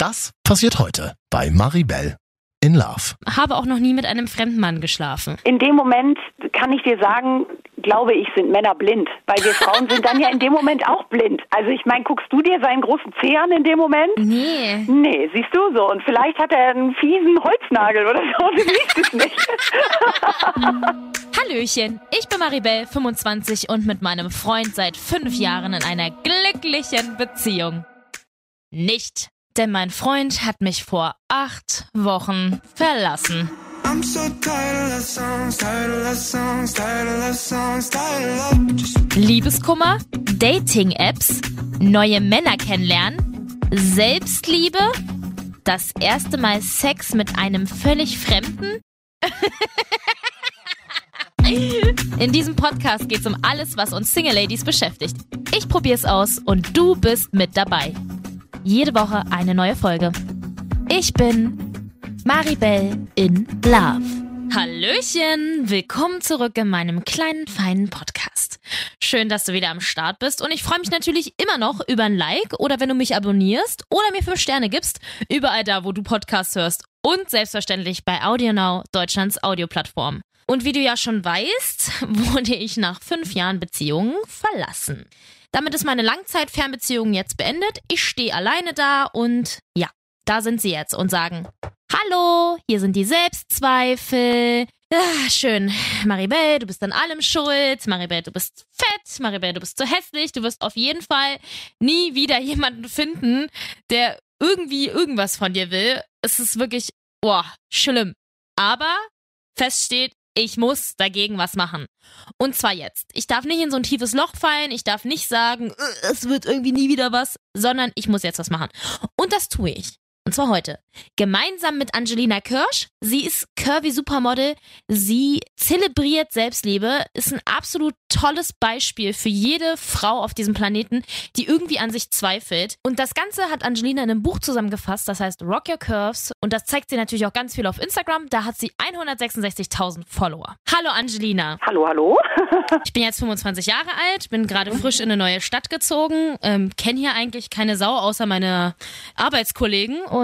Das passiert heute bei Maribel in Love. Habe auch noch nie mit einem fremden Mann geschlafen. In dem Moment kann ich dir sagen, glaube ich, sind Männer blind, weil wir Frauen sind dann ja in dem Moment auch blind. Also ich meine, guckst du dir seinen großen Zeh an in dem Moment? Nee. Nee, siehst du so. Und vielleicht hat er einen fiesen Holznagel oder so, du siehst es nicht. Hallöchen, ich bin Maribel, 25 und mit meinem Freund seit fünf Jahren in einer glücklichen Beziehung. Nicht, denn mein Freund hat mich vor acht Wochen verlassen. I'm so tired of love songs, tired of love songs, tired of love songs, tired of love. Just Liebeskummer, Dating-Apps, neue Männer kennenlernen, Selbstliebe, das erste Mal Sex mit einem völlig Fremden. In diesem Podcast geht es um alles, was uns Single Ladies beschäftigt. Ich probier's aus und du bist mit dabei. Jede Woche eine neue Folge. Ich bin Maribel in Love. Hallöchen, willkommen zurück in meinem kleinen, feinen Podcast. Schön, dass du wieder am Start bist und ich freue mich natürlich immer noch über ein Like oder wenn du mich abonnierst oder mir 5 Sterne gibst, überall da, wo du Podcasts hörst und selbstverständlich bei AudioNow, Deutschlands Audioplattform. Und wie du ja schon weißt, wurde ich nach fünf Jahren Beziehung verlassen. Damit ist meine Langzeitfernbeziehung jetzt beendet. Ich stehe alleine da und ja, da sind sie jetzt und sagen, Hallo, hier sind die Selbstzweifel. Ah, schön. Maribel, du bist an allem schuld. Maribel, du bist fett. Maribel, du bist zu hässlich. Du wirst auf jeden Fall nie wieder jemanden finden, der irgendwie irgendwas von dir will. Es ist wirklich, boah, schlimm. Aber fest steht, ich muss dagegen was machen. Und zwar jetzt. Ich darf nicht in so ein tiefes Loch fallen. Ich darf nicht sagen, "Äh, es wird irgendwie nie wieder was, sondern ich muss jetzt was machen. Und das tue ich. Und zwar heute. Gemeinsam mit Angelina Kirsch. Sie ist Curvy Supermodel. Sie zelebriert Selbstliebe. Ist ein absolut tolles Beispiel für jede Frau auf diesem Planeten, die irgendwie an sich zweifelt. Und das Ganze hat Angelina in einem Buch zusammengefasst. Das heißt Rock Your Curves. Und das zeigt sie natürlich auch ganz viel auf Instagram. Da hat sie 166.000 Follower. Hallo Angelina. hallo, hallo. Ich bin jetzt 25 Jahre alt, bin gerade frisch in eine neue Stadt gezogen, ähm, kenne hier eigentlich keine Sau außer meine Arbeitskollegen und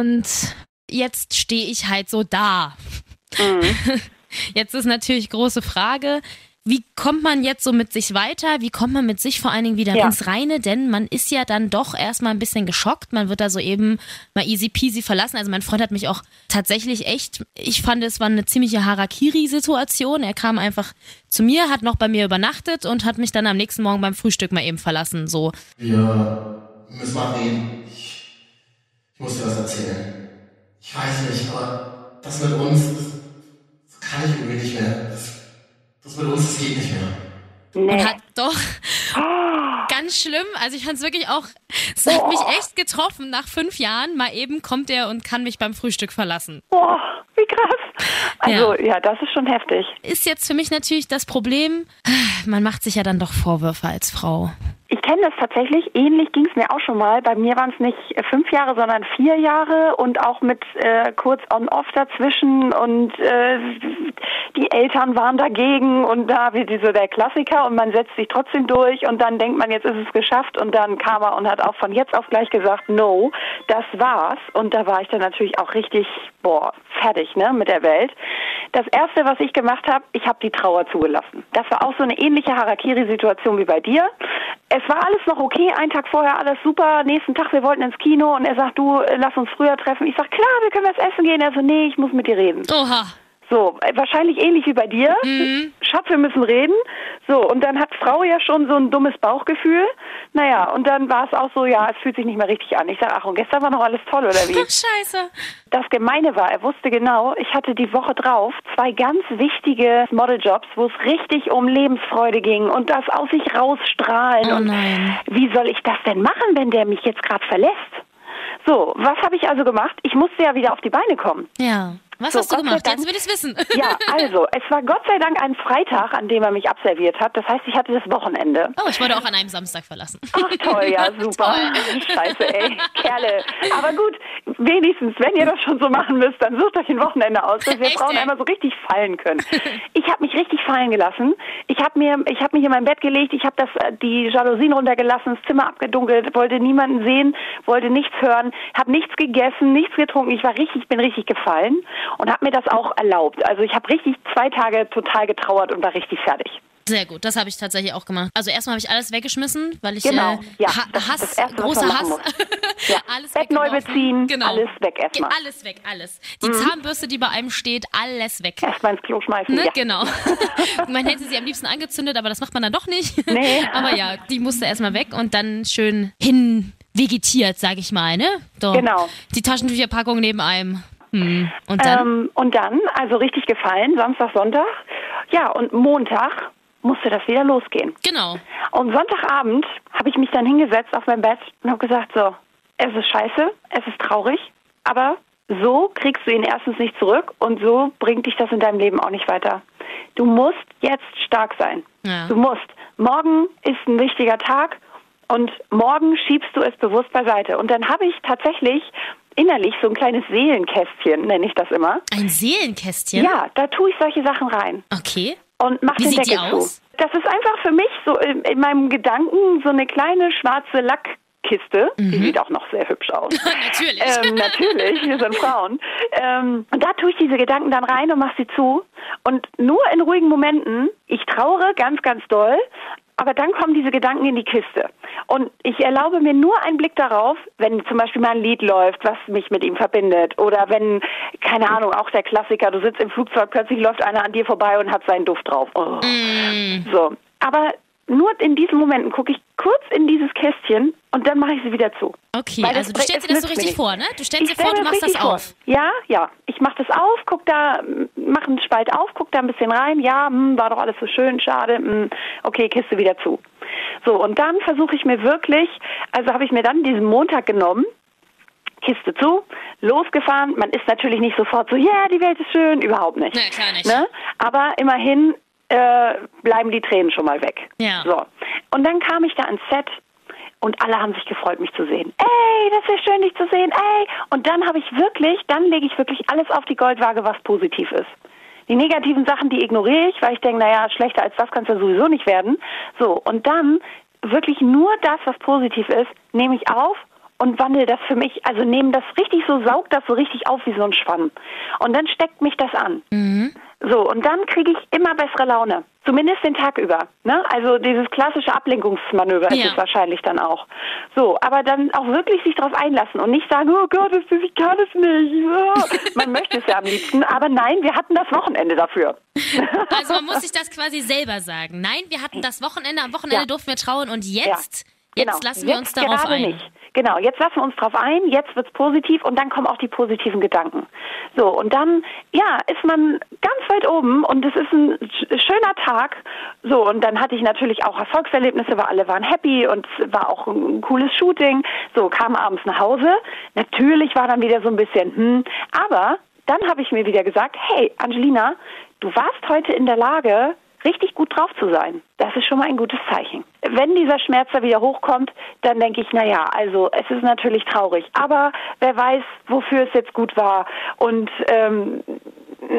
jetzt stehe ich halt so da. Jetzt ist natürlich große Frage, wie kommt man jetzt so mit sich weiter? Wie kommt man mit sich vor allen Dingen wieder Ja. ins Reine? Denn man ist ja dann doch erstmal ein bisschen geschockt. Man wird da so eben mal easy peasy verlassen. Also mein Freund hat mich auch tatsächlich echt, ich fand es war eine ziemliche Harakiri-Situation. Er kam einfach zu mir, hat noch bei mir übernachtet und hat mich dann am nächsten Morgen beim Frühstück mal eben verlassen. So, Wir müssen mal reden. Ich, ich muss dir was erzählen. Ich weiß nicht, aber das mit uns, das, kann ich irgendwie nicht mehr. Das, das mit uns, das geht nicht mehr. Nee. und hat doch ganz schlimm. Also ich fand es wirklich auch, es hat mich echt getroffen. Nach fünf Jahren mal eben kommt er und kann mich beim Frühstück verlassen. Boah, wie krass. Also, ja. das ist schon heftig. Ist jetzt für mich natürlich das Problem, man macht sich ja dann doch Vorwürfe als Frau. Ich kenne das tatsächlich. Ähnlich ging es mir auch schon mal. Bei mir waren es nicht äh, fünf Jahre, sondern vier Jahre und auch mit äh, kurz on-off dazwischen und äh, die Eltern waren dagegen und da wie so der Klassiker und man setzt sich trotzdem durch und dann denkt man, jetzt ist es geschafft und dann kam er und hat auch von jetzt auf gleich gesagt, no, das war's und da war ich dann natürlich auch richtig, boah, fertig, ne, mit der Welt. Das erste, was ich gemacht habe, ich habe die Trauer zugelassen. Das war auch so eine ähnliche Harakiri-Situation wie bei dir. Es war alles noch okay, einen Tag vorher alles super, nächsten Tag, wir wollten ins Kino und er sagt, du, äh, lass uns früher treffen. Ich sag, klar, wir können was essen gehen. Er so, nee, ich muss mit dir reden. Oha. So, äh, wahrscheinlich ähnlich wie bei dir. Schatz, wir müssen reden. So, und dann hat Frau ja schon so ein dummes Bauchgefühl. Naja, und dann war es auch so, ja, es fühlt sich nicht mehr richtig an. Ich sag, ach, und gestern war noch alles toll, oder wie? Scheiße. Das Gemeine war, er wusste genau, ich hatte die Woche drauf zwei ganz wichtige Modeljobs, wo es richtig um Lebensfreude ging und das aus sich rausstrahlen. Oh und nein. wie soll ich das denn machen, wenn der mich jetzt gerade verlässt? So, was habe ich also gemacht? Ich musste ja wieder auf die Beine kommen. Ja. Was So, hast du Gott gemacht? Dank- Jetzt will ich es wissen. Ja, also, es war Gott sei Dank ein Freitag, an dem er mich abserviert hat. Das heißt, ich hatte das Wochenende. Oh, ich wurde auch an einem Samstag verlassen. Ach toll, ja, super. Scheiße, ey, Kerle. Aber gut, wenigstens, wenn ihr das schon so machen müsst, dann sucht euch ein Wochenende aus, dass wir Echt, Frauen ey? einmal so richtig fallen können. Ich habe mich richtig fallen gelassen. Ich habe mir, ich habe mich in mein Bett gelegt, ich habe das äh, die Jalousien runtergelassen, das Zimmer abgedunkelt, wollte niemanden sehen, wollte nichts hören, habe nichts gegessen, nichts getrunken. Ich war richtig, bin richtig gefallen und habe mir das auch erlaubt. Also ich habe richtig zwei Tage total getrauert und war richtig fertig. Sehr gut, das habe ich tatsächlich auch gemacht. Also erstmal habe ich alles weggeschmissen, weil ich Genau, äh, ja, ha das Hass, das Erste, was großer Hass. Ja, alles Bett neu beziehen, genau. alles weg erstmal. Alles weg, alles. Die Zahnbürste, die bei einem steht, alles weg. Erstmal ins Klo schmeißen. Ne? ja. Genau. man hätte sie am liebsten angezündet, aber das macht man dann doch nicht. Nee. aber ja, die musste erstmal weg und dann schön hin vegetiert, sag ich mal, ne? So. Genau. Die Taschentücherpackung neben einem. Hm. Und dann? Ähm, und dann, also richtig gefallen, Samstag, Sonntag. Ja, und Montag musste das wieder losgehen. genau. Und Sonntagabend habe ich mich dann hingesetzt auf mein Bett und habe gesagt, so, es ist scheiße, es ist traurig, aber so kriegst du ihn erstens nicht zurück und so bringt dich das in deinem Leben auch nicht weiter. Du musst jetzt stark sein. Ja. Du musst. Morgen ist ein wichtiger Tag und morgen schiebst du es bewusst beiseite. Und dann habe ich tatsächlich innerlich so ein kleines Seelenkästchen, nenne ich das immer. Ein Seelenkästchen? Ja, da tue ich solche Sachen rein Okay. Und mach Wie den sieht die Deckel aus? zu. Das ist einfach für mich so in, in meinem Gedanken so eine kleine schwarze Lackkiste. Die sieht auch noch sehr hübsch aus. Mhm. Natürlich. ähm, natürlich, wir sind Frauen. Ähm, und da tue ich diese Gedanken dann rein und mache sie zu. Und nur in ruhigen Momenten, ich trauere ganz, ganz doll, aber dann kommen diese Gedanken in die Kiste. Und ich erlaube mir nur einen Blick darauf, wenn zum Beispiel mal ein Lied läuft, was mich mit ihm verbindet. Oder wenn, keine Ahnung, auch der Klassiker, du sitzt im Flugzeug, plötzlich läuft einer an dir vorbei und hat seinen Duft drauf. Oh. So. Aber nur in diesen Momenten gucke ich kurz in dieses Kästchen und dann mache ich sie wieder zu. Okay, Weil also du stellst dir das so richtig vor, ne? Du stellst Ich dir vor, du machst das vor. auf. Ja, ja. Ich mache das auf, guck da, mache einen Spalt auf, guck da ein bisschen rein. Ja, hm, war doch alles so schön, schade. Hm, okay, Kiste wieder zu. So, und dann versuche ich mir wirklich, also habe ich mir dann diesen Montag genommen, Kiste zu, losgefahren. Man ist natürlich nicht sofort so, ja, yeah, die Welt ist schön, überhaupt nicht. Nee, klar nicht. Ne? Aber immerhin äh, bleiben die Tränen schon mal weg. Ja. So. Und dann kam ich da ans Set und alle haben sich gefreut, mich zu sehen. Ey, das ist schön, dich zu sehen. Ey. Und dann habe ich wirklich, dann lege ich wirklich alles auf die Goldwaage, was positiv ist. Die negativen Sachen, die ignoriere ich, weil ich denke, naja, schlechter als das kann es ja sowieso nicht werden. So, und dann wirklich nur das, was positiv ist, nehme ich auf und wandle das für mich, also nehme das richtig so, saug das so richtig auf wie so ein Schwamm. Und dann steckt mich das an. So, und dann kriege ich immer bessere Laune. Zumindest den Tag über. Ne? Also dieses klassische Ablenkungsmanöver ist Ja. es wahrscheinlich dann auch. So, aber dann auch wirklich sich darauf einlassen und nicht sagen, oh Gott, ich kann es nicht. Man möchte es ja am liebsten, aber nein, wir hatten das Wochenende dafür. Also man muss sich das quasi selber sagen. Nein, wir hatten das Wochenende, am Wochenende Ja. durften wir trauen und jetzt, Ja, jetzt genau. lassen wir uns Jetzt darauf gerade ein. Nicht. Genau, jetzt lassen wir uns darauf ein, jetzt wird's positiv und dann kommen auch die positiven Gedanken. So, und dann, ja, ist man ganz weit oben und es ist ein sch- schöner Tag. So, und dann hatte ich natürlich auch Erfolgserlebnisse, weil alle waren happy und es war auch ein cooles Shooting. So, kam abends nach Hause. Natürlich war dann wieder so ein bisschen, hm, aber dann habe ich mir wieder gesagt, hey, Angelina, du warst heute in der Lage, richtig gut drauf zu sein. Das ist schon mal ein gutes Zeichen. Wenn dieser Schmerz da wieder hochkommt, dann denke ich, naja, also es ist natürlich traurig, aber wer weiß, wofür es jetzt gut war. Und ähm,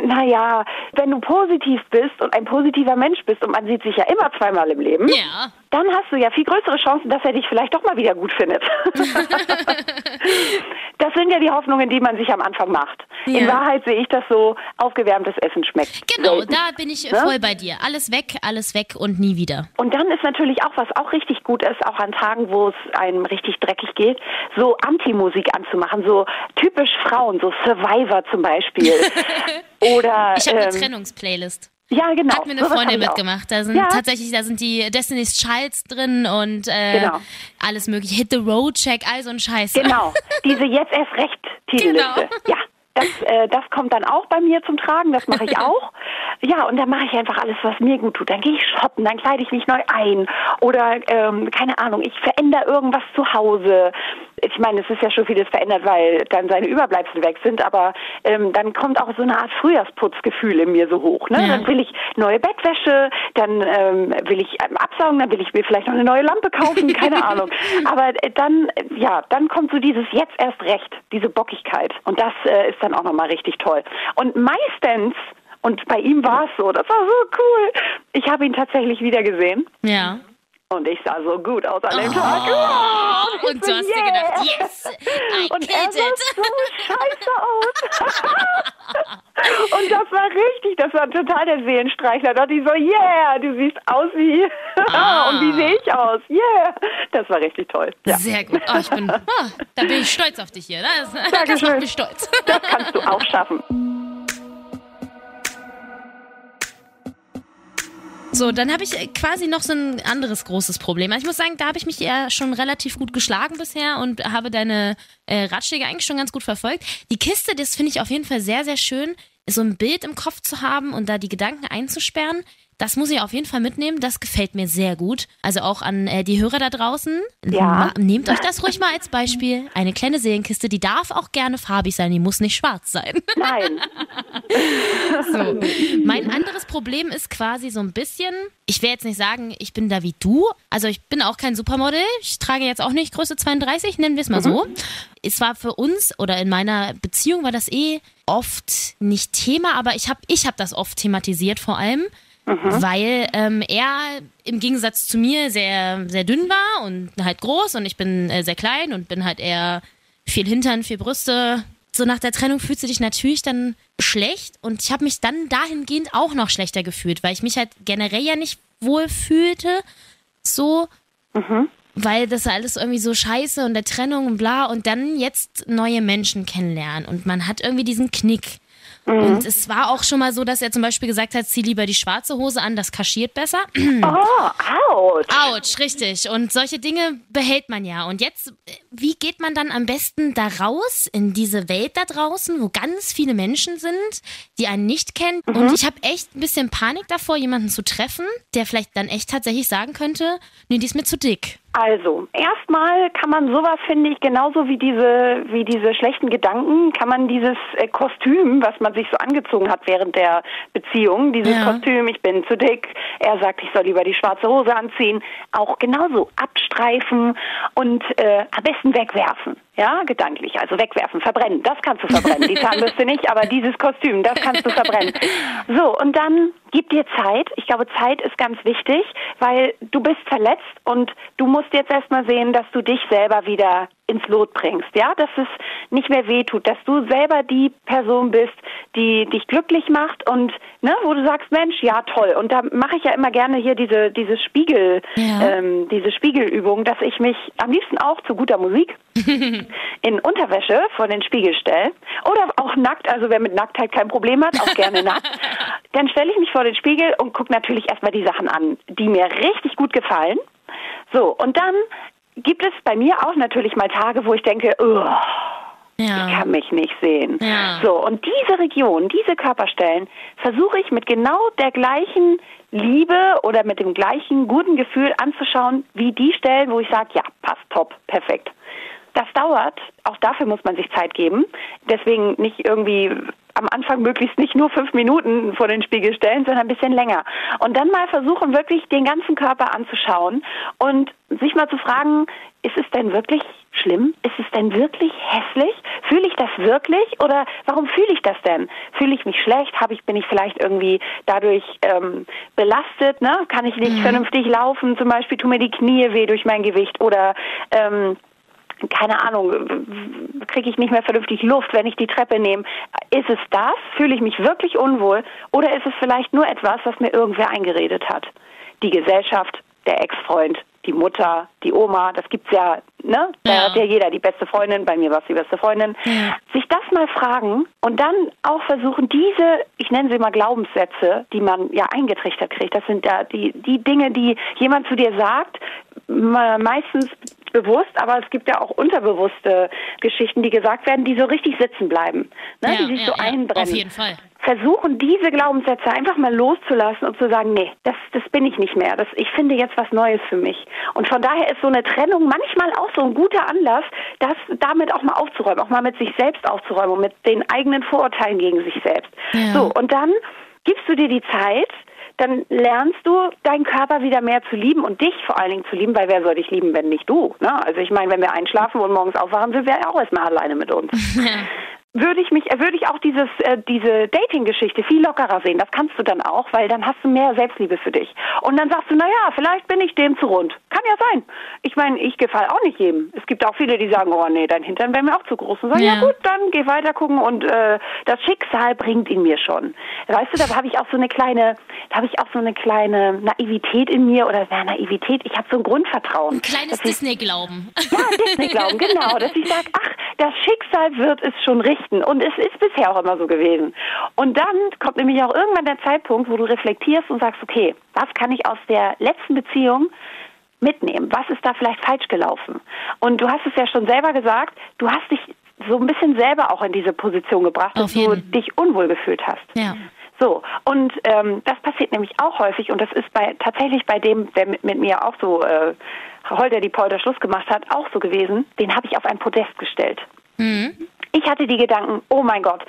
naja, wenn du positiv bist und ein positiver Mensch bist und man sieht sich ja immer zweimal im Leben, Ja. dann hast du ja viel größere Chancen, dass er dich vielleicht doch mal wieder gut findet. das sind ja die Hoffnungen, die man sich am Anfang macht. In Ja. Wahrheit sehe ich das so, aufgewärmtes Essen schmeckt. Genau, selten. da bin ich Ne? voll bei dir. Alles weg, alles weg und nie wieder. Und dann ist natürlich auch, was auch richtig gut ist, auch an Tagen, wo es einem richtig dreckig geht, so Anti-Musik anzumachen, so typisch Frauen, so Survivor zum Beispiel. Oder Ich habe eine ähm, Trennungsplaylist. Ja, genau. Hat mir eine hab Freundin mitgemacht. Da sind Ja. tatsächlich, da sind die Destiny's Childs drin und äh, Genau. alles mögliche. Hit the Road Check, all so ein Scheiß. Genau, diese jetzt erst recht Titelliste. Genau. Ja, das, äh, das kommt dann auch bei mir zum Tragen, das mache ich auch. Ja, und dann mache ich einfach alles, was mir gut tut. Dann gehe ich shoppen, dann kleide ich mich neu ein oder ähm, keine Ahnung, ich verändere irgendwas zu Hause. Ich meine, es ist ja schon vieles verändert, weil dann seine Überbleibsel weg sind, aber ähm, dann kommt auch so eine Art Frühjahrsputzgefühl in mir so hoch. Ne? Ja. Dann will ich neue Bettwäsche, dann ähm, will ich ähm, absaugen, dann will ich mir vielleicht noch eine neue Lampe kaufen, keine Ahnung. Aber äh, dann, äh, ja, dann kommt so dieses jetzt erst recht, diese Bockigkeit. Und das äh, ist dann auch nochmal richtig toll. Und meistens und bei ihm war es so, das war so cool. Ich habe ihn tatsächlich wieder gesehen Ja. Und ich sah so gut aus an dem Tag. Oh, Und du hast dir gedacht, yes, I und er sah it. so scheiße aus. und das war richtig, das war total der Seelenstreichler. Da dachte ich so, yeah, du siehst aus wie, Ah. und wie sehe ich aus? Yeah, das war richtig toll. Ja, Sehr gut. Oh, ich bin, ah, da bin ich stolz auf dich hier. Das, das Dankeschön. macht mich stolz. das kannst du auch schaffen. So, dann habe ich äh, quasi noch so ein anderes großes Problem. Also ich muss sagen, da habe ich mich ja schon relativ gut geschlagen bisher und habe deine äh, Ratschläge eigentlich schon ganz gut verfolgt. Die Kiste, das finde ich auf jeden Fall sehr, sehr schön, so ein Bild im Kopf zu haben und da die Gedanken einzusperren. Das muss ich auf jeden Fall mitnehmen. Das gefällt mir sehr gut. Also auch an äh, die Hörer da draußen. Ja. Nehmt euch das ruhig mal als Beispiel. Eine kleine Seelenkiste, die darf auch gerne farbig sein, die muss nicht schwarz sein. Nein. So. Mein anderes Problem ist quasi so ein bisschen, ich will jetzt nicht sagen, ich bin da wie du. Also ich bin auch kein Supermodel. Ich trage jetzt auch nicht Größe 32, nennen wir es mal so. Es war für uns oder in meiner Beziehung war das eh oft nicht Thema, aber ich habe ich hab das oft thematisiert vor allem. Weil ähm, er im Gegensatz zu mir sehr, sehr dünn war und halt groß und ich bin äh, sehr klein und bin halt eher viel Hintern, viel Brüste. So nach der Trennung fühlst du dich natürlich dann schlecht und ich habe mich dann dahingehend auch noch schlechter gefühlt, weil ich mich halt generell ja nicht wohl fühlte. So, weil das alles irgendwie so scheiße und der Trennung und bla und dann jetzt neue Menschen kennenlernen und man hat irgendwie diesen Knick. Und es war auch schon mal so, dass er zum Beispiel gesagt hat, zieh lieber die schwarze Hose an, das kaschiert besser. Oh, ouch. Autsch, richtig. Und solche Dinge behält man ja. Und jetzt, wie geht man dann am besten da raus in diese Welt da draußen, wo ganz viele Menschen sind, die einen nicht kennen? Und ich habe echt ein bisschen Panik davor, jemanden zu treffen, der vielleicht dann echt tatsächlich sagen könnte, nee, die ist mir zu dick. Also, erstmal kann man sowas, finde ich, genauso wie diese, wie diese schlechten Gedanken, kann man dieses äh, Kostüm, was man sich so angezogen hat während der Beziehung, dieses Ja. Kostüm, ich bin zu dick, er sagt, ich soll lieber die schwarze Hose anziehen, auch genauso abstreifen und äh, am besten wegwerfen. Ja, gedanklich, also wegwerfen, verbrennen, das kannst du verbrennen. Die Zahnbürste nicht, aber dieses Kostüm, das kannst du verbrennen. So, und dann gib dir Zeit. Ich glaube, Zeit ist ganz wichtig, weil du bist verletzt und du musst jetzt erstmal sehen, dass du dich selber wieder ins Lot bringst, ja, dass es nicht mehr wehtut, dass du selber die Person bist, die dich glücklich macht und ne, wo du sagst, Mensch, ja toll. Und da mache ich ja immer gerne hier diese diese Spiegel, Ja. ähm, diese Spiegelübung, dass ich mich am liebsten auch zu guter Musik in Unterwäsche vor den Spiegel stelle oder auch nackt, also wer mit Nacktheit kein Problem hat, auch gerne nackt, dann stelle ich mich vor den Spiegel und gucke natürlich erstmal die Sachen an, die mir richtig gut gefallen. So, und dann gibt es bei mir auch natürlich mal Tage, wo ich denke, "Ugh, ich Ja. kann mich nicht sehen. Ja. So, und diese Region, diese Körperstellen versuche ich mit genau der gleichen Liebe oder mit dem gleichen guten Gefühl anzuschauen, wie die Stellen, wo ich sage, ja, passt top, perfekt. Das dauert, auch dafür muss man sich Zeit geben. Deswegen nicht irgendwie am Anfang möglichst nicht nur fünf Minuten vor den Spiegel stellen, sondern ein bisschen länger. Und dann mal versuchen, wirklich den ganzen Körper anzuschauen und sich mal zu fragen, ist es denn wirklich schlimm? Ist es denn wirklich hässlich? Fühle ich das wirklich? Oder warum fühle ich das denn? Fühle ich mich schlecht? Habe ich, bin ich vielleicht irgendwie dadurch ähm, belastet? Ne? Kann ich nicht vernünftig laufen? Zum Beispiel tun mir die Knie weh durch mein Gewicht oder ähm, keine Ahnung, kriege ich nicht mehr vernünftig Luft, wenn ich die Treppe nehme. Ist es das? Fühle ich mich wirklich unwohl? Oder ist es vielleicht nur etwas, was mir irgendwer eingeredet hat? Die Gesellschaft, der Ex-Freund, die Mutter, die Oma, das gibt's ja, ne? Da Ja. hat ja jeder die beste Freundin, bei mir war es die beste Freundin. Sich das mal fragen und dann auch versuchen, diese, ich nenne sie mal Glaubenssätze, die man ja eingetrichtert kriegt, das sind ja die, die Dinge, die jemand zu dir sagt, me- meistens bewusst, aber es gibt ja auch unterbewusste Geschichten, die gesagt werden, die so richtig sitzen bleiben, ne? die sich so einbrennen Auf jeden Fall. versuchen, diese Glaubenssätze einfach mal loszulassen und zu sagen, nee, das, das bin ich nicht mehr. Das, ich finde jetzt was Neues für mich. Und von daher ist so eine Trennung manchmal auch so ein guter Anlass, das damit auch mal aufzuräumen, auch mal mit sich selbst aufzuräumen und mit den eigenen Vorurteilen gegen sich selbst. Ja. So, und dann gibst du dir die Zeit, dann lernst du deinen Körper wieder mehr zu lieben und dich vor allen Dingen zu lieben, weil wer soll dich lieben, wenn nicht du? Ne? Also ich meine, wenn wir einschlafen und morgens aufwachen, sind wir ja auch erstmal alleine mit uns. würde ich mich, würde ich auch dieses, äh, diese Dating-Geschichte viel lockerer sehen. Das kannst du dann auch, weil dann hast du mehr Selbstliebe für dich. Und dann sagst du, na ja, vielleicht bin ich dem zu rund. Kann ja sein. Ich meine, ich gefalle auch nicht jedem. Es gibt auch viele, die sagen, oh nee, dein Hintern wäre mir auch zu groß. Und sagen, ja, Ja. gut, dann geh weiter gucken und äh, das Schicksal bringt ihn mir schon. Weißt du, da habe ich auch so eine kleine, da habe ich auch so eine kleine Naivität in mir oder na, Naivität. Ich habe so ein Grundvertrauen. Ein kleines Disney-Glauben. ja, Disney glauben, genau. Dass ich sage, ach, das Schicksal wird es schon richten. Und es ist bisher auch immer so gewesen. Und dann kommt nämlich auch irgendwann der Zeitpunkt, wo du reflektierst und sagst, okay, was kann ich aus der letzten Beziehung mitnehmen? Was ist da vielleicht falsch gelaufen? Und du hast es ja schon selber gesagt, du hast dich so ein bisschen selber auch in diese Position gebracht, dass du dich unwohl gefühlt hast. Ja. So, und ähm, das passiert nämlich auch häufig und das ist bei tatsächlich bei dem, der mit, mit mir auch so äh, Holder die Polter Schluss gemacht hat, auch so gewesen. Den habe ich auf ein Podest gestellt. Ich hatte die Gedanken, oh mein Gott,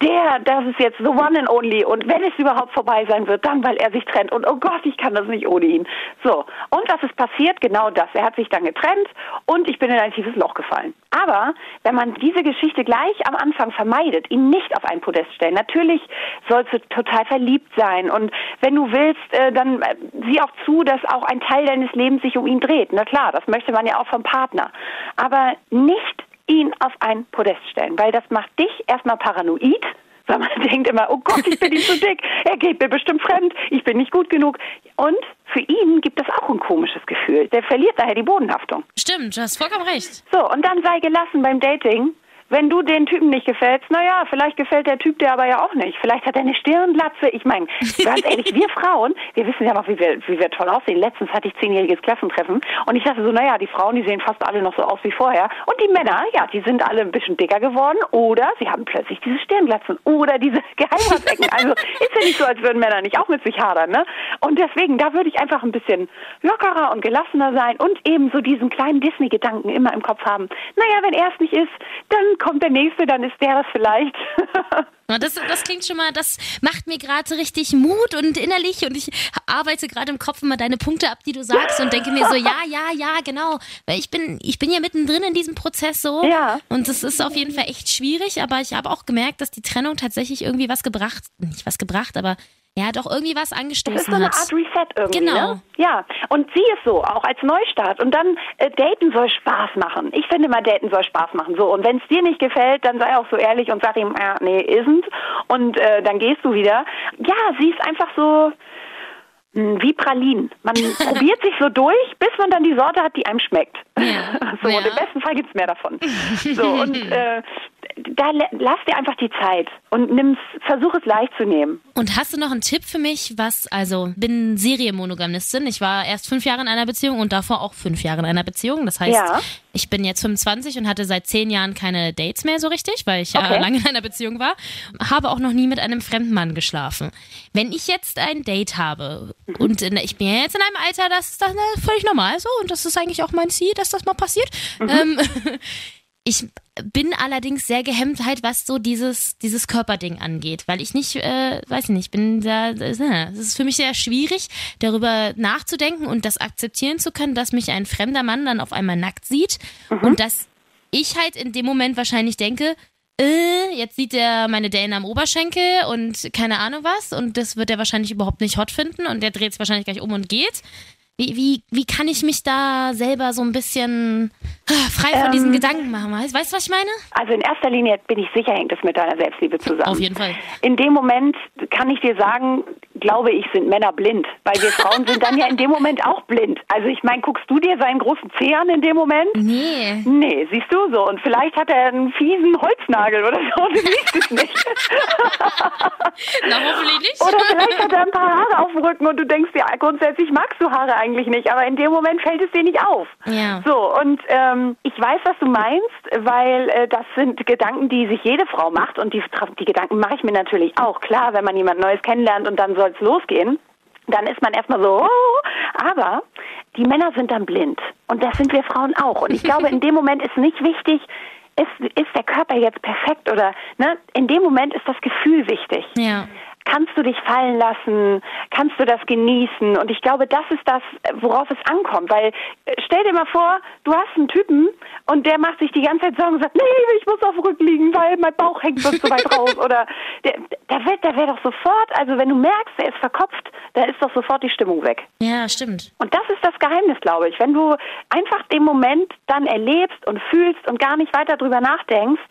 der, das ist jetzt the one and only und wenn es überhaupt vorbei sein wird, dann weil er sich trennt und oh Gott, ich kann das nicht ohne ihn. So, und was ist passiert? Genau das. Er hat sich dann getrennt und ich bin in ein tiefes Loch gefallen. Aber wenn man diese Geschichte gleich am Anfang vermeidet, ihn nicht auf ein Podest stellen, natürlich sollst du total verliebt sein und wenn du willst, äh, dann äh, sieh auch zu, dass auch ein Teil deines Lebens sich um ihn dreht. Na klar, das möchte man ja auch vom Partner. Aber nicht ihn auf ein Podest stellen, weil das macht dich erstmal paranoid, weil man denkt immer, oh Gott, ich bin ihm zu dick, er geht mir bestimmt fremd, ich bin nicht gut genug. Und für ihn gibt es auch ein komisches Gefühl. Der verliert daher die Bodenhaftung. Stimmt, du hast vollkommen recht. So, und dann sei gelassen beim Dating. Wenn du den Typen nicht gefällst, naja, vielleicht gefällt der Typ dir aber ja auch nicht. Vielleicht hat er eine Stirnglatze. Ich meine, ganz ehrlich, wir Frauen, wir wissen ja noch, wie wir, wie wir toll aussehen. Letztens hatte ich zehnjähriges Klassentreffen und ich dachte so, naja, die Frauen, die sehen fast alle noch so aus wie vorher. Und die Männer, ja, die sind alle ein bisschen dicker geworden oder sie haben plötzlich diese Stirnglatzen oder diese Geheimratsecken. Also ist ja nicht so, als würden Männer nicht auch mit sich hadern, ne? Und deswegen, da würde ich einfach ein bisschen lockerer und gelassener sein und eben so diesen kleinen Disney-Gedanken immer im Kopf haben. Naja, wenn er es nicht ist, dann kommt der Nächste, dann ist der das vielleicht. Das, das klingt schon mal, das macht mir gerade richtig Mut und innerlich und ich arbeite gerade im Kopf immer deine Punkte ab, die du sagst und denke mir so, ja, ja, ja, genau. Weil ich bin, ich bin ja mittendrin in diesem Prozess so. Ja. Und das ist auf jeden Fall echt schwierig, aber ich habe auch gemerkt, dass die Trennung tatsächlich irgendwie was gebracht, nicht was gebracht, aber ja, doch irgendwie was Das ist angestoßen so eine hat. Art Reset irgendwie. Genau. Ne? Ja, und sieh es so, auch als Neustart. Und dann, äh, Daten soll Spaß machen. Ich finde mal, Daten soll Spaß machen. So, und wenn es dir nicht gefällt, dann sei auch so ehrlich und sag ihm, äh, nee, isn't. Und äh, dann gehst du wieder. Ja, sie ist einfach so wie Pralinen. Man probiert sich so durch, bis man dann die Sorte hat, die einem schmeckt. Ja. So, Ja. und im besten Fall gibt's mehr davon. So, und äh, da lass dir einfach die Zeit und nimm's, versuch es leicht zu nehmen. Und hast du noch einen Tipp für mich, was, also, bin Serienmonogamistin. Ich war erst fünf Jahre in einer Beziehung und davor auch fünf Jahre in einer Beziehung. Das heißt, Ja. ich bin jetzt 25 und hatte seit zehn Jahren keine Dates mehr so richtig, weil ich ja Okay. lange in einer Beziehung war. Habe auch noch nie mit einem fremden Mann geschlafen. Wenn ich jetzt ein Date habe Mhm. und in, ich bin ja jetzt in einem Alter, das ist dann völlig normal so und das ist eigentlich auch mein Ziel, dass das mal passiert. Mhm. Ähm, ich bin allerdings sehr gehemmt halt, was so dieses, dieses Körperding angeht, weil ich nicht, äh, weiß ich nicht, bin da, das ist für mich sehr schwierig, darüber nachzudenken und das akzeptieren zu können, dass mich ein fremder Mann dann auf einmal nackt sieht und dass ich halt in dem Moment wahrscheinlich denke, äh, jetzt sieht er meine Dane am Oberschenkel und keine Ahnung was und das wird er wahrscheinlich überhaupt nicht hot finden und der dreht es wahrscheinlich gleich um und geht. Wie, wie, wie kann ich mich da selber so ein bisschen ah, frei von diesen Gedanken machen? Weißt du, was ich meine? Also in erster Linie bin ich sicher, hängt es mit deiner Selbstliebe zusammen. Auf jeden Fall. In dem Moment kann ich dir sagen, glaube ich, sind Männer blind, weil wir Frauen sind dann ja in dem Moment auch blind. Also ich meine, guckst du dir seinen großen Zeh an in dem Moment? Nee. Nee, siehst du so. Und vielleicht hat er einen fiesen Holznagel oder so, du siehst es nicht. Na, hoffentlich nicht. Oder vielleicht hat er ein paar Haare auf dem Rücken und du denkst dir, grundsätzlich magst du Haare eigentlich nicht, aber in dem Moment fällt es dir nicht auf. Ja. So, und ähm, ich weiß, was du meinst, weil äh, das sind Gedanken, die sich jede Frau macht und die, die Gedanken mache ich mir natürlich auch. Klar, wenn man jemand Neues kennenlernt und dann soll es losgehen, dann ist man erstmal so, oh, aber die Männer sind dann blind und das sind wir Frauen auch. Und ich glaube, in dem Moment ist nicht wichtig, ist, ist der Körper jetzt perfekt oder, ne? In dem Moment ist das Gefühl wichtig Ja. Kannst du dich fallen lassen, kannst du das genießen. Und ich glaube, das ist das, worauf es ankommt. Weil äh, stell dir mal vor, du hast einen Typen und der macht sich die ganze Zeit Sorgen und sagt, nee, ich muss auf dem Rücken liegen, weil mein Bauch hängt sonst so weit raus. Oder der, der wird, der wäre doch sofort, also wenn du merkst, der ist verkopft, da ist doch sofort die Stimmung weg. Ja, stimmt. Und das ist das Geheimnis, glaube ich. Wenn du einfach den Moment dann erlebst und fühlst und gar nicht weiter drüber nachdenkst,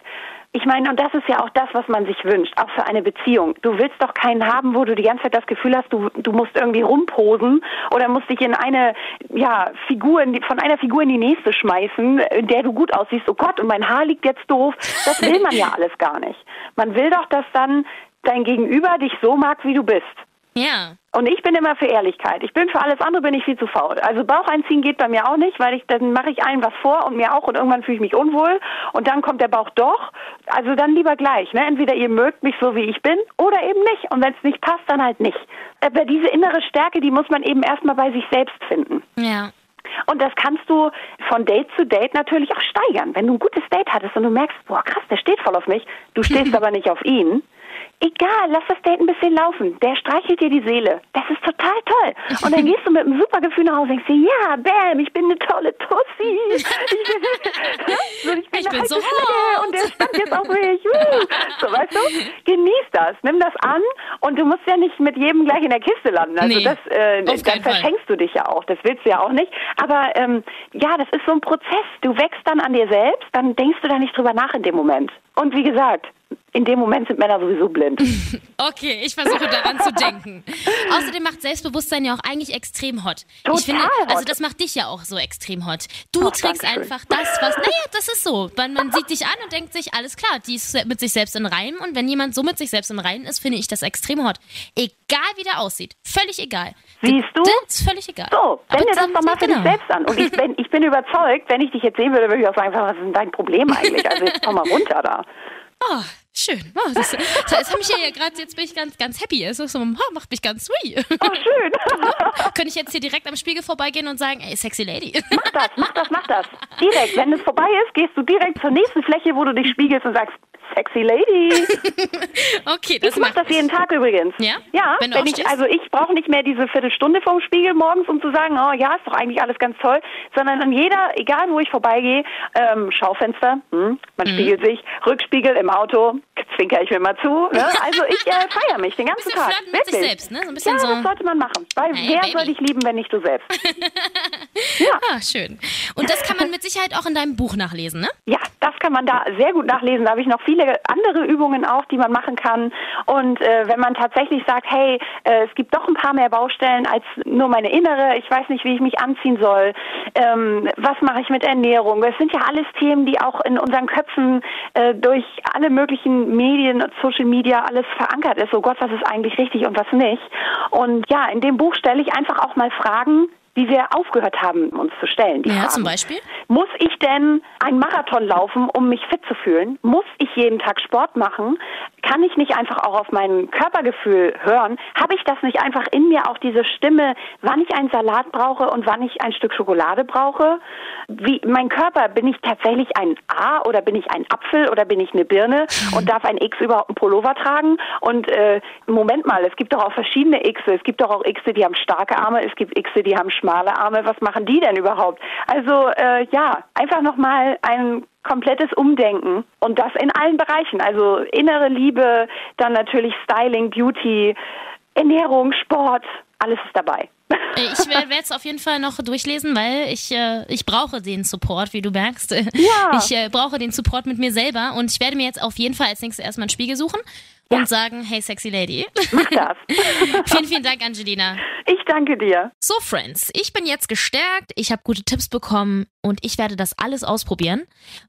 ich meine, und das ist ja auch das, was man sich wünscht, auch für eine Beziehung. Du willst doch keinen haben, wo du die ganze Zeit das Gefühl hast, du, du musst irgendwie rumposen oder musst dich in eine, ja, Figur, von einer Figur in die nächste schmeißen, in der du gut aussiehst. Oh Gott, und mein Haar liegt jetzt doof. Das will man ja alles gar nicht. Man will doch, dass dann dein Gegenüber dich so mag, wie du bist. Ja. Und ich bin immer für Ehrlichkeit. Ich bin für alles andere bin ich viel zu faul. Also Bauch einziehen geht bei mir auch nicht, weil ich dann mache ich allen was vor und mir auch und irgendwann fühle ich mich unwohl und dann kommt der Bauch doch. Also dann lieber gleich, ne? Entweder ihr mögt mich so wie ich bin oder eben nicht und wenn es nicht passt, dann halt nicht. Aber diese innere Stärke, die muss man eben erstmal bei sich selbst finden. Ja. Und das kannst du von Date zu Date natürlich auch steigern. Wenn du ein gutes Date hattest und du merkst, boah krass, der steht voll auf mich, du stehst aber nicht auf ihn. Egal, lass das Date ein bisschen laufen. Der streichelt dir die Seele. Das ist total toll. Und dann gehst du mit einem super Gefühl nach Hause und denkst dir, ja, bam, ich bin eine tolle Tussi. Ich bin, so, ich bin Ich eine bin so hot. und der stand jetzt auf mich. So, weißt du? Genieß das, nimm das an und du musst ja nicht mit jedem gleich in der Kiste landen. Also Nee, das, äh, dann Fall. verschenkst du dich ja auch. Das willst du ja auch nicht. Aber ähm, ja, das ist so ein Prozess. Du wächst dann an dir selbst, dann denkst du da nicht drüber nach in dem Moment. Und wie gesagt, in dem Moment sind Männer sowieso blind. Okay, ich versuche daran zu denken. Außerdem macht Selbstbewusstsein ja auch eigentlich extrem hot. Total ich finde, hot. also das macht dich ja auch so extrem hot. Du Oh, trägst einfach das, was, naja, das ist so. Man, man sieht dich an und denkt sich, alles klar, die ist mit sich selbst in Reim und wenn jemand so mit sich selbst in Reim ist, finde ich das extrem hot. Egal wie der aussieht, völlig egal. Siehst du? Das ist völlig egal. So, wende das doch mal für genau. dich selbst an. Und ich bin, ich bin überzeugt, wenn ich dich jetzt sehen würde, würde ich auch sagen, was ist denn dein Problem eigentlich? Also jetzt komm mal runter da. Oh, schön. Oh, das, das, hat mich ja gerade, jetzt bin ich ganz, ganz happy. Es ist so, oh, macht mich ganz sweet. Oh, schön. Könnte ich jetzt hier direkt am Spiegel vorbeigehen und sagen, ey, sexy Lady. mach das, mach das, mach das. Direkt, wenn es vorbei ist, gehst du direkt zur nächsten Fläche, wo du dich spiegelst und sagst, sexy Lady. Okay, das Ich mach macht das jeden Tag übrigens. Ja? Ja, Wenn du wenn ich, also ich brauche nicht mehr diese Viertelstunde vorm Spiegel morgens, um zu sagen, oh ja, ist doch eigentlich alles ganz toll, sondern an jeder, egal wo ich vorbeigehe, ähm, Schaufenster, hm, man Mhm. spiegelt sich, Rückspiegel im Auto, zwinker ich mir mal zu. Ne? Also ich äh, feiere mich den ganzen Bisschen Tag. flirten mit sich Wirklich. selbst, ne? So ein bisschen ja, so- das sollte man machen. Weil Hey, wer Baby. soll dich lieben, wenn nicht du selbst? Ah, schön. Und das kann man mit Sicherheit auch in deinem Buch nachlesen, ne? Ja, das kann man da sehr gut nachlesen. Da habe ich noch viele andere Übungen auch, die man machen kann. Und äh, wenn man tatsächlich sagt, hey, äh, es gibt doch ein paar mehr Baustellen als nur meine innere, ich weiß nicht, wie ich mich anziehen soll, ähm, was mache ich mit Ernährung? Das sind ja alles Themen, die auch in unseren Köpfen äh, durch alle möglichen Medien und Social Media alles verankert ist. Oh Gott, was ist eigentlich richtig und was nicht? Und ja, in dem Buch stelle ich einfach auch mal Fragen, die wir aufgehört haben, uns zu stellen. Die Ja, Fragen. zum Beispiel? Muss ich denn einen Marathon laufen, um mich fit zu fühlen? Muss ich jeden Tag Sport machen? Kann ich nicht einfach auch auf mein Körpergefühl hören? Habe ich das nicht einfach in mir auch diese Stimme, wann ich einen Salat brauche und wann ich ein Stück Schokolade brauche? Wie mein Körper, bin ich tatsächlich ein A oder bin ich ein Apfel oder bin ich eine Birne und darf ein X überhaupt einen Pullover tragen? Und äh, Moment mal, es gibt doch auch verschiedene Xe. Es gibt doch auch Xe, die haben starke Arme, es gibt Xe, die haben schmale Arme. Was machen die denn überhaupt? Also äh, ja, einfach nochmal ein komplettes Umdenken und das in allen Bereichen. Also innere Liebe, dann natürlich Styling, Beauty, Ernährung, Sport, alles ist dabei. Ich werde es auf jeden Fall noch durchlesen, weil ich, äh, ich brauche den Support, wie du merkst. Ja. Ich äh, brauche den Support mit mir selber und ich werde mir jetzt auf jeden Fall als nächstes erstmal einen Spiegel suchen Ja. und sagen, hey sexy Lady. Mach das. vielen, vielen Dank, Angelina. ich danke dir. So, Friends, ich bin jetzt gestärkt, ich habe gute Tipps bekommen und ich werde das alles ausprobieren.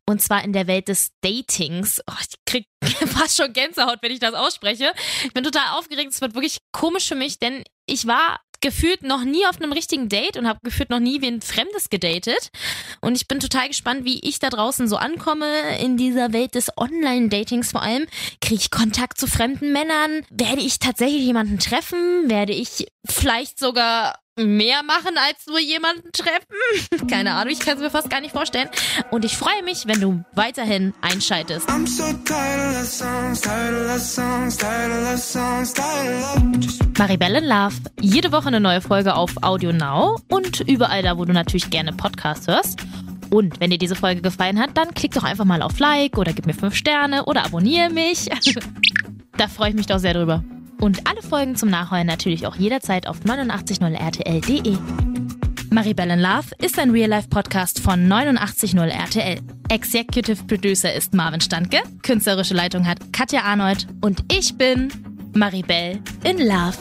Und zwar in der Welt des Datings. Oh, ich krieg fast schon Gänsehaut, wenn ich das ausspreche. Ich bin total aufgeregt, es wird wirklich komisch für mich, denn ich war gefühlt noch nie auf einem richtigen Date und habe gefühlt noch nie wen Fremdes gedatet. Und ich bin total gespannt, wie ich da draußen so ankomme in dieser Welt des Online-Datings vor allem. Kriege ich Kontakt zu fremden Männern? Werde ich tatsächlich jemanden treffen? Werde ich vielleicht sogar mehr machen als nur jemanden treffen. Keine Ahnung, ich kann es mir fast gar nicht vorstellen. Und ich freue mich, wenn du weiterhin einschaltest. Maribel in Love. Jede Woche eine neue Folge auf Audio Now und überall da, wo du natürlich gerne Podcasts hörst. Und wenn dir diese Folge gefallen hat, dann klick doch einfach mal auf Like oder gib mir 5 Sterne oder abonniere mich. da freue ich mich doch sehr drüber. Und alle Folgen zum Nachholen natürlich auch jederzeit auf 890rtl.de. Maribel in Love ist ein Real-Life-Podcast von 890 RTL. Executive Producer ist Marvin Standke, künstlerische Leitung hat Katja Arnold und ich bin Maribel in Love.